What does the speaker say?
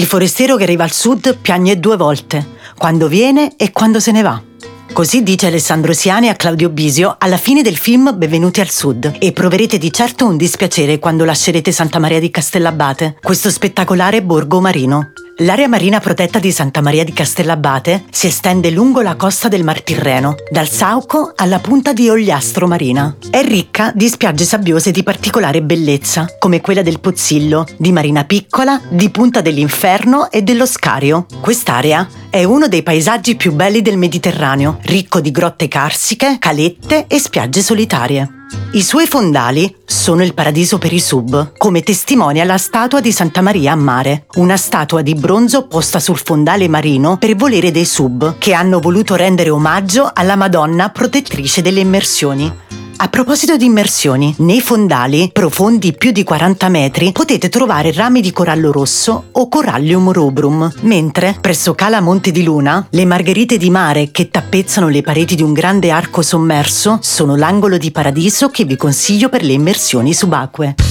Il forestiero che arriva al sud piagne due volte, quando viene e quando se ne va. Così dice Alessandro Siani a Claudio Bisio alla fine del film Benvenuti al Sud e proverete di certo un dispiacere quando lascerete Santa Maria di Castellabate, questo spettacolare borgo marino. L'area marina protetta di Santa Maria di Castellabate si estende lungo la costa del Mar Tirreno, dal Sauco alla punta di Ogliastro Marina. È ricca di spiagge sabbiose di particolare bellezza, come quella del Pozzillo, di Marina Piccola, di Punta dell'Inferno e dello Scario. Quest'area è uno dei paesaggi più belli del Mediterraneo, ricco di grotte carsiche, calette e spiagge solitarie. I suoi fondali sono il paradiso per i sub, come testimonia la statua di Santa Maria a mare, una statua di bronzo posta sul fondale marino per volere dei sub, che hanno voluto rendere omaggio alla Madonna protettrice delle immersioni. A proposito di immersioni, nei fondali, profondi più di 40 metri, potete trovare rami di corallo rosso o Corallium rubrum, mentre presso Cala Monte di Luna, le margherite di mare che tappezzano le pareti di un grande arco sommerso sono l'angolo di paradiso che vi consiglio per le immersioni subacquee.